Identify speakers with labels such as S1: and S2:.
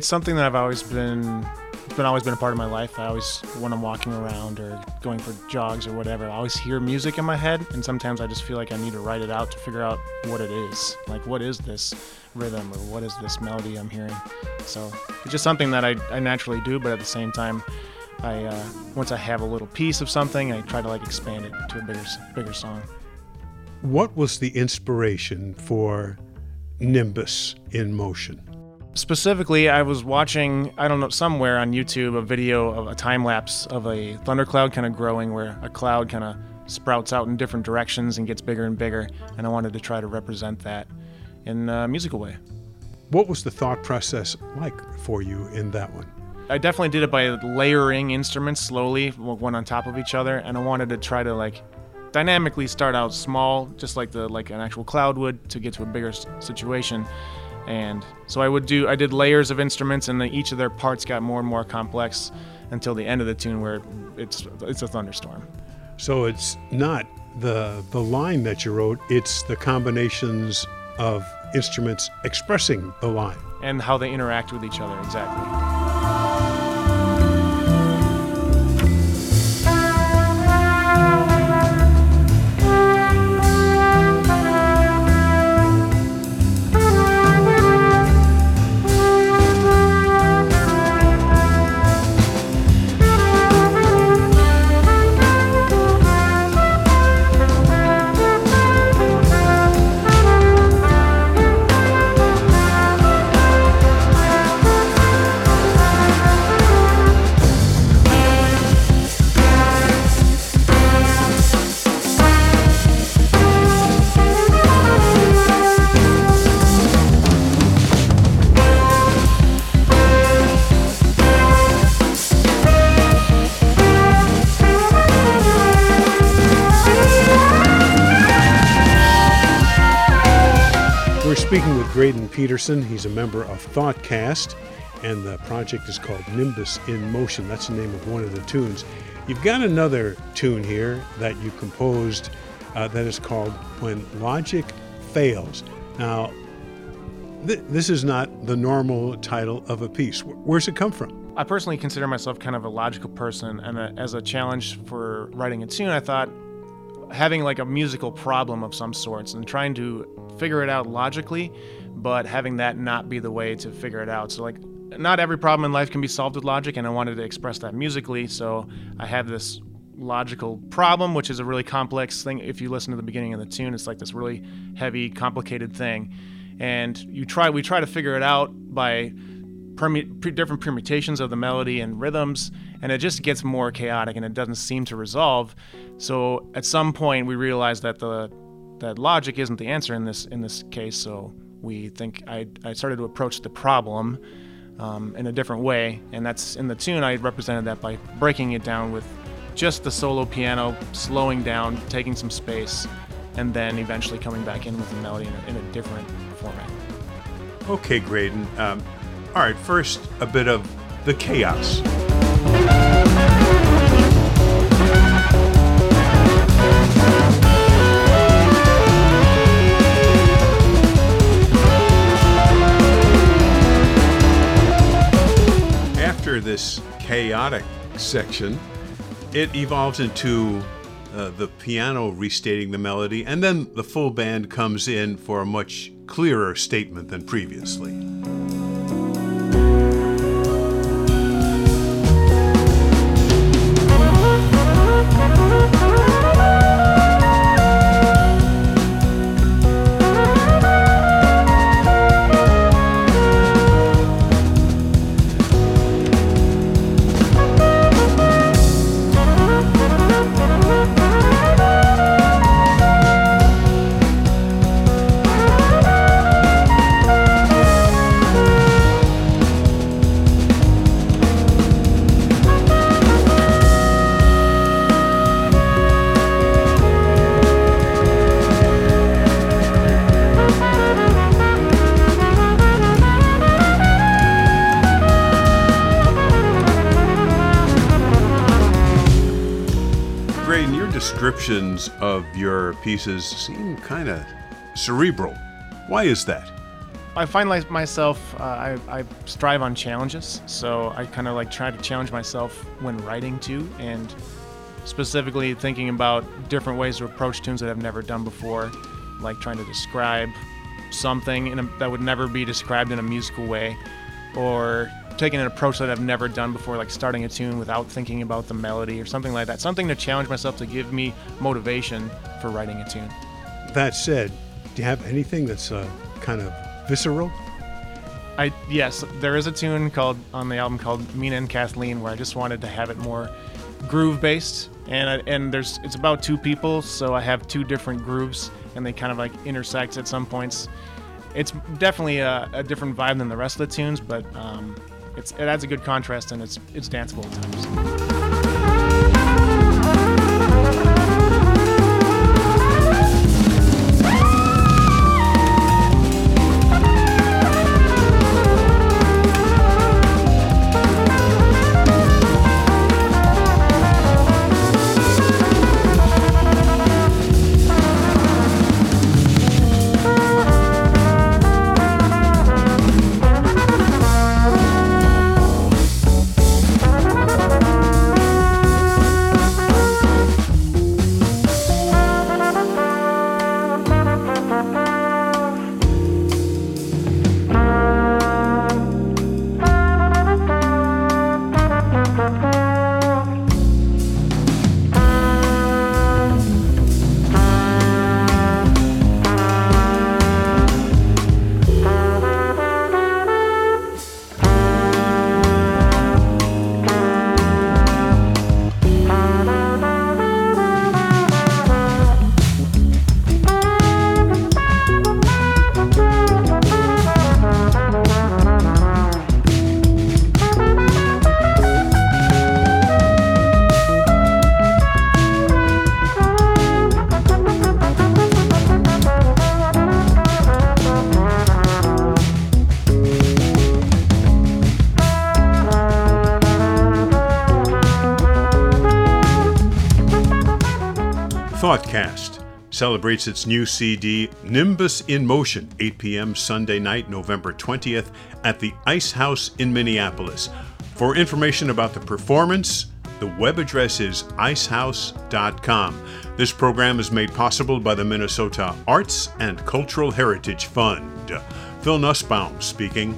S1: It's something that I've always been been always been a part of my life. I always when I'm walking around or going for jogs or whatever, I always hear music in my head and sometimes I just feel like I need to write it out to figure out what it is. Like what is this rhythm or what is this melody I'm hearing? So, it's just something that I, I naturally do, but at the same time I uh, once I have a little piece of something, I try to like expand it to a bigger bigger song.
S2: What was the inspiration for Nimbus in Motion?
S1: Specifically, I was watching, I don't know, somewhere on YouTube, a video of a time lapse of a thundercloud kind of growing where a cloud kind of sprouts out in different directions and gets bigger and bigger. And I wanted to try to represent that in a musical way.
S2: What was the thought process like for you in that one?
S1: I definitely did it by layering instruments slowly, one on top of each other, and I wanted to try to like dynamically start out small, just like the like an actual cloud would, to get to a bigger situation. And so I would do, I did layers of instruments, and then each of their parts got more and more complex until the end of the tune where it's it's a thunderstorm.
S2: So it's not the the line that you wrote; it's the combinations of instruments expressing the line
S1: and how they interact with each other exactly.
S2: Speaking with Graydon Peterson. He's a member of Thoughtcast, and the project is called Nimbus in Motion. That's the name of one of the tunes. You've got another tune here that you composed uh, that is called When Logic Fails. Now, th- this is not the normal title of a piece. Where's it come from?
S1: I personally consider myself kind of a logical person, and a, as a challenge for writing a tune, I thought having like a musical problem of some sorts and trying to figure it out logically, but having that not be the way to figure it out. So, like, not every problem in life can be solved with logic, and I wanted to express that musically. So, I have this logical problem, which is a really complex thing. If you listen to the beginning of the tune, it's like this really heavy, complicated thing. And you try, we try to figure it out by permu- different permutations of the melody and rhythms, and it just gets more chaotic and it doesn't seem to resolve. So at some point, we realized that the that logic isn't the answer in this in this case. So we think I, I started to approach the problem um, in a different way, and that's in the tune. I represented that by breaking it down with just the solo piano, slowing down, taking some space, and then eventually coming back in with the melody in a, in a different format.
S2: Okay, Graydon. Um, all right, first a bit of the chaos. After this chaotic section, it evolves into uh, the piano restating the melody, and then the full band comes in for a much clearer statement than previously. Descriptions of your pieces seem kind of cerebral. Why is that?
S1: I find myself, uh, I, I strive on challenges. So I kind of like try to challenge myself when writing too, and specifically thinking about different ways to approach tunes that I've never done before, like trying to describe something a, that would never be described in a musical way, or taking an approach that I've never done before, like starting a tune without thinking about the melody or something like that. Something to challenge myself to give me motivation for writing a tune.
S2: That said, do you have anything that's uh, kind of visceral?
S1: I yes, there is a tune called on the album called Mina and Kathleen where I just wanted to have it more groove based, and I, and there's it's about two people, so I have two different grooves, and they kind of like intersect at some points. It's definitely a, a different vibe than the rest of the tunes, but um, it's, it adds a good contrast and it's it's danceable at times.
S2: Thoughtcast celebrates its new CD, Nimbus in Motion, 8 p.m. Sunday night, November 20th, at the Ice House in Minneapolis. For information about the performance, the web address is icehouse.com. This program is made possible by the Minnesota Arts and Cultural Heritage Fund. Phil Nussbaum speaking.